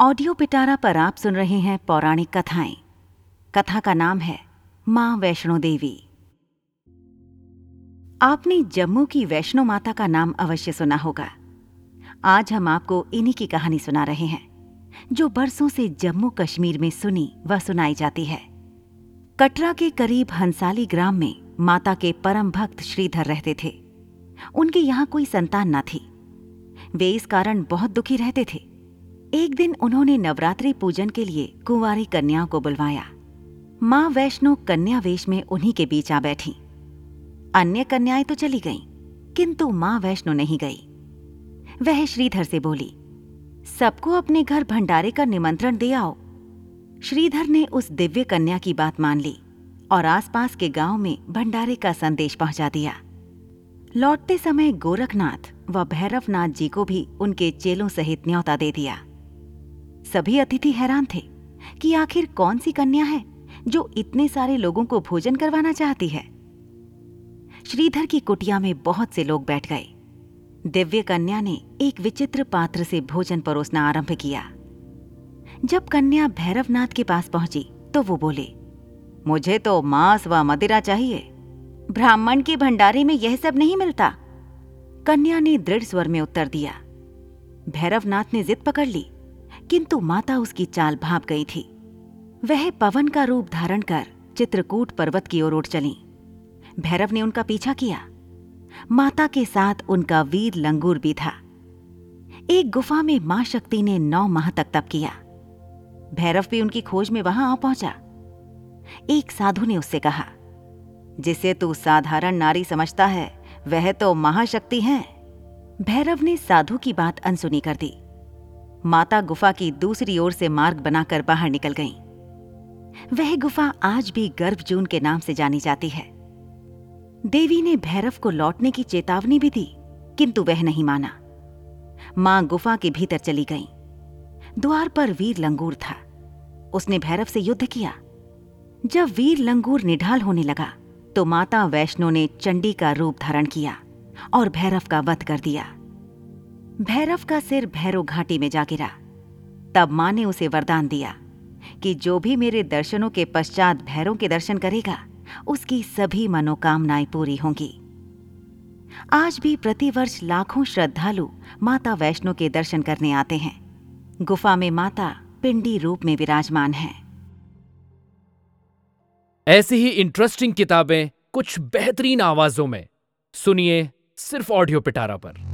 Audio पिटारा पर आप सुन रहे हैं पौराणिक कथाएँ। कथा का नाम है माँ वैष्णो देवी। आपने जम्मू की वैष्णो माता का नाम अवश्य सुना होगा। आज हम आपको इन्हीं की कहानी सुना रहे हैं, जो बरसों से जम्मू कश्मीर में सुनी व सुनाई जाती है। कटरा के करीब हंसाली ग्राम में माता के परम भक्त श्रीधर रहते थे। उनके यहाँ कोई संतान न थी। वे इस कारण बहुत दुखी रहते थे एक दिन उन्होंने नवरात्रि पूजन के लिए कुंवारी कन्याओं को बुलवाया। माँ वैष्णो कन्या वेश में उन्हीं के बीच आ बैठी। अन्य कन्याएँ तो चली गईं, किंतु माँ वैष्णो नहीं गई। वह श्रीधर से बोली सबको अपने घर भंडारे का निमंत्रण दे आओ। श्रीधर ने उस दिव्य कन्या की बात मान ली और आसपास के गाँव में भंडारे का संदेश पहुँचा दिया। लौटते समय गोरखनाथ व भैरवनाथ जी को भी उनके चेलों सहित न्योता दे दिया। सभी अतिथि हैरान थे कि आखिर कौन सी कन्या है जो इतने सारे लोगों को भोजन करवाना चाहती है। श्रीधर की कुटिया में बहुत से लोग बैठ गए। दिव्य कन्या ने एक विचित्र पात्र से भोजन परोसना आरंभ किया। जब कन्या भैरवनाथ के पास पहुँची तो वो बोले, मुझे तो मांस व मदिरा चाहिए। ब्राह्मण के भंडारे में यह सब नहीं मिलता। कन्या ने दृढ़ स्वर में उत्तर दिया। भैरवनाथ ने जिद पकड़ ली। किंतु माता उसकी चाल भाप गई थी। वह पवन का रूप धारण कर चित्रकूट पर्वत की ओर उठ चली। भैरव ने उनका पीछा किया। माता के साथ उनका वीर लंगूर भी था। एक गुफा में माँ शक्ति ने नौ माह तक तप किया। भैरव भी उनकी खोज में वहाँ आ पहुँचा। एक साधु ने उससे कहा, जिसे तू साधारण नारी समझता है, वह तो महाशक्ति है। भैरव ने साधु की बात अनसुनी कर दी। माता गुफा की दूसरी ओर से मार्ग बनाकर बाहर निकल गईं। वह गुफा आज भी गर्भजून के नाम से जानी जाती है। देवी ने भैरव को लौटने की चेतावनी भी दी, किंतु वह नहीं माना। माँ गुफा के भीतर चली गई। द्वार पर वीर लंगूर था। उसने भैरव से युद्ध किया। जब वीर लंगूर निढाल होने लगा तो माता वैष्णो ने चंडी का रूप धारण किया और भैरव का वध कर दिया। भैरव का सिर भैरव घाटी में जा गिरा। तब माँ ने उसे वरदान दिया कि जो भी मेरे दर्शनों के पश्चात भैरव के दर्शन करेगा, उसकी सभी मनोकामनाएँ पूरी होंगी। आज भी प्रतिवर्ष लाखों श्रद्धालु माता वैष्णो के दर्शन करने आते हैं। गुफा में माता पिंडी रूप में विराजमान है। ऐसी ही इंटरेस्टिंग किताबें कुछ बेहतरीन आवाजों में। सुनिए सिर्फ़ ऑडियो पिटारा पर।